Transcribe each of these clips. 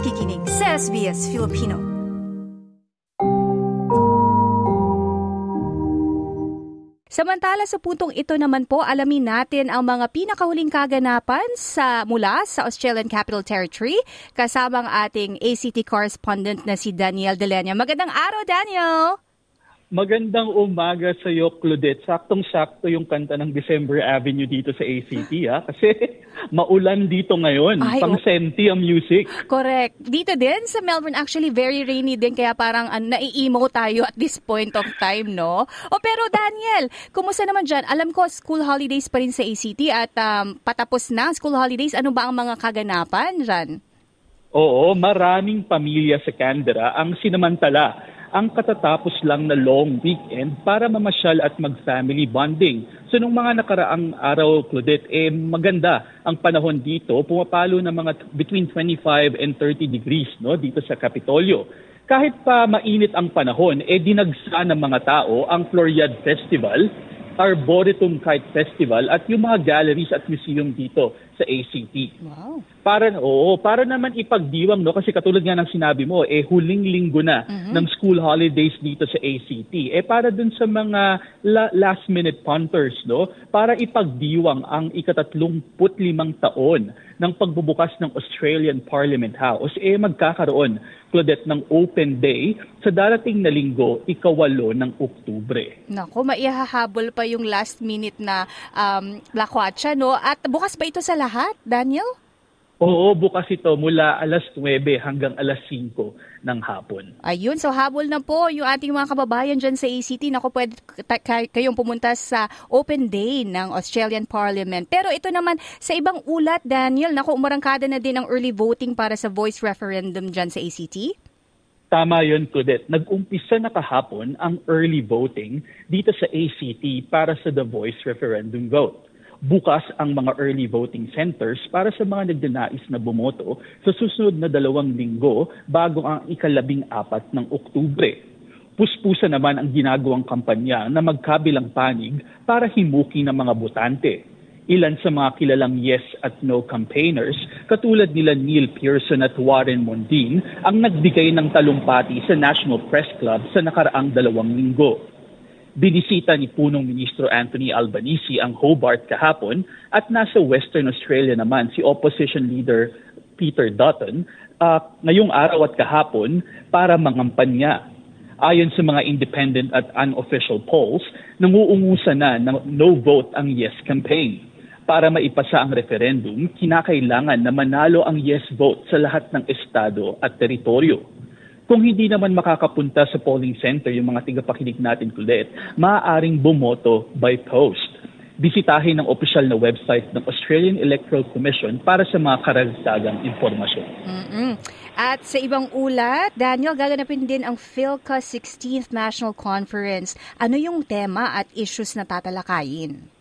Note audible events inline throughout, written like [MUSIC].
nakikinig sa SBS Filipino. Samantala sa puntong ito naman po, alamin natin ang mga pinakahuling kaganapan sa mula sa Australian Capital Territory kasama ang ating ACT correspondent na si Daniel Delenya. Magandang araw, Daniel! Magandang umaga sa iyo, Claudette. Saktong-sakto yung kanta ng December Avenue dito sa ACT, ha? [LAUGHS] Kasi maulan dito ngayon. Ay, Pang senti ang music. Correct. Dito din sa Melbourne, actually very rainy din kaya parang uh, nai-emo tayo at this point of time, no? O pero Daniel, kumusta naman dyan? Alam ko school holidays pa rin sa ACT at um, patapos na school holidays. Ano ba ang mga kaganapan dyan? Oo, maraming pamilya sa Canberra ang sinamantala ang katatapos lang na long weekend para mamasyal at mag-family bonding. So nung mga nakaraang araw, Claudette, eh maganda ang panahon dito. Pumapalo ng mga between 25 and 30 degrees no, dito sa Kapitolyo. Kahit pa mainit ang panahon, eh dinagsa ng mga tao ang Floriad Festival, Arboretum Kite Festival at yung mga galleries at museum dito sa ACT. Wow. Para oo, para naman ipagdiwang no kasi katulad nga ng sinabi mo eh huling linggo na Mhm. ng school holidays dito sa ACT. Eh para dun sa mga la- last minute punters no, para ipagdiwang ang ikatatlumput-limang taon ng pagbubukas ng Australian Parliament House eh magkakaroon Claudette ng open day sa darating na linggo, ikawalo ng Oktubre. Nako, maihahabol pa yung last minute na um, lakwatsa, no? At bukas ba ito sa lahat, Daniel? Oo, bukas ito mula alas 9 hanggang alas 5 ng hapon. Ayun, so habol na po yung ating mga kababayan dyan sa ACT. Naku, pwede kayong pumunta sa Open Day ng Australian Parliament. Pero ito naman, sa ibang ulat, Daniel, naku, umarangkada na din ang early voting para sa voice referendum dyan sa ACT. Tama yun, Kudet. Nag-umpisa na kahapon ang early voting dito sa ACT para sa The Voice referendum vote. Bukas ang mga early voting centers para sa mga nagnanais na bumoto sa susunod na dalawang linggo bago ang ikalabing apat ng Oktubre. Puspusa naman ang ginagawang kampanya na magkabilang panig para himuki ng mga botante. Ilan sa mga kilalang yes at no campaigners, katulad nila Neil Pearson at Warren Mondin, ang nagbigay ng talumpati sa National Press Club sa nakaraang dalawang linggo. Binisita ni Punong Ministro Anthony Albanese ang Hobart kahapon at nasa Western Australia naman si Opposition Leader Peter Dutton uh, ngayong araw at kahapon para mangampanya. Ayon sa mga independent at unofficial polls, nanguungusa na ng no vote ang yes campaign. Para maipasa ang referendum, kinakailangan na manalo ang yes vote sa lahat ng estado at teritoryo. Kung hindi naman makakapunta sa polling center yung mga tigapakinig natin kulit, maaaring bumoto by post. Bisitahin ang opisyal na website ng Australian Electoral Commission para sa mga karagdagang impormasyon. mm At sa ibang ulat, Daniel, gaganapin din ang PhilCA 16th National Conference. Ano yung tema at issues na tatalakayin?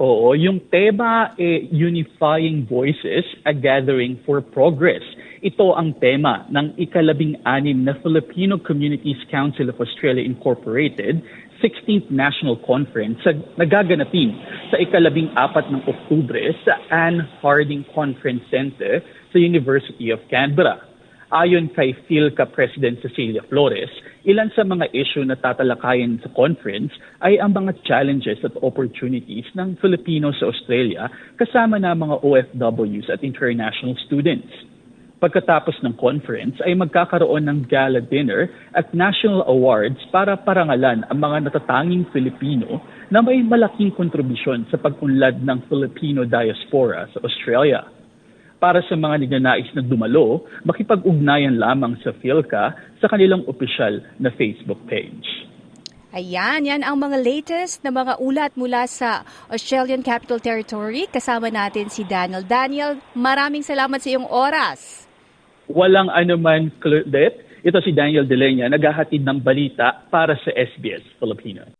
Oo, yung tema eh, Unifying Voices, a Gathering for Progress. Ito ang tema ng ikalabing-anim na Filipino Communities Council of Australia Incorporated 16th National Conference sa nagaganapin sa ikalabing-apat ng Oktubre sa Anne Harding Conference Center sa University of Canberra. Ayon kay PhilCA President Cecilia Flores, ilan sa mga issue na tatalakayin sa conference ay ang mga challenges at opportunities ng Filipino sa Australia kasama na mga OFWs at international students. Pagkatapos ng conference ay magkakaroon ng gala dinner at national awards para parangalan ang mga natatanging Filipino na may malaking kontribusyon sa pag-unlad ng Filipino diaspora sa Australia. Para sa mga nagnanais na dumalo, makipag-ugnayan lamang sa PhilCA sa kanilang opisyal na Facebook page. Ayan, yan ang mga latest na mga ulat mula sa Australian Capital Territory. Kasama natin si Daniel. Daniel, maraming salamat sa iyong oras. Walang anuman, Claudette. Ito si Daniel Delenya, naghahatid ng balita para sa SBS Filipino.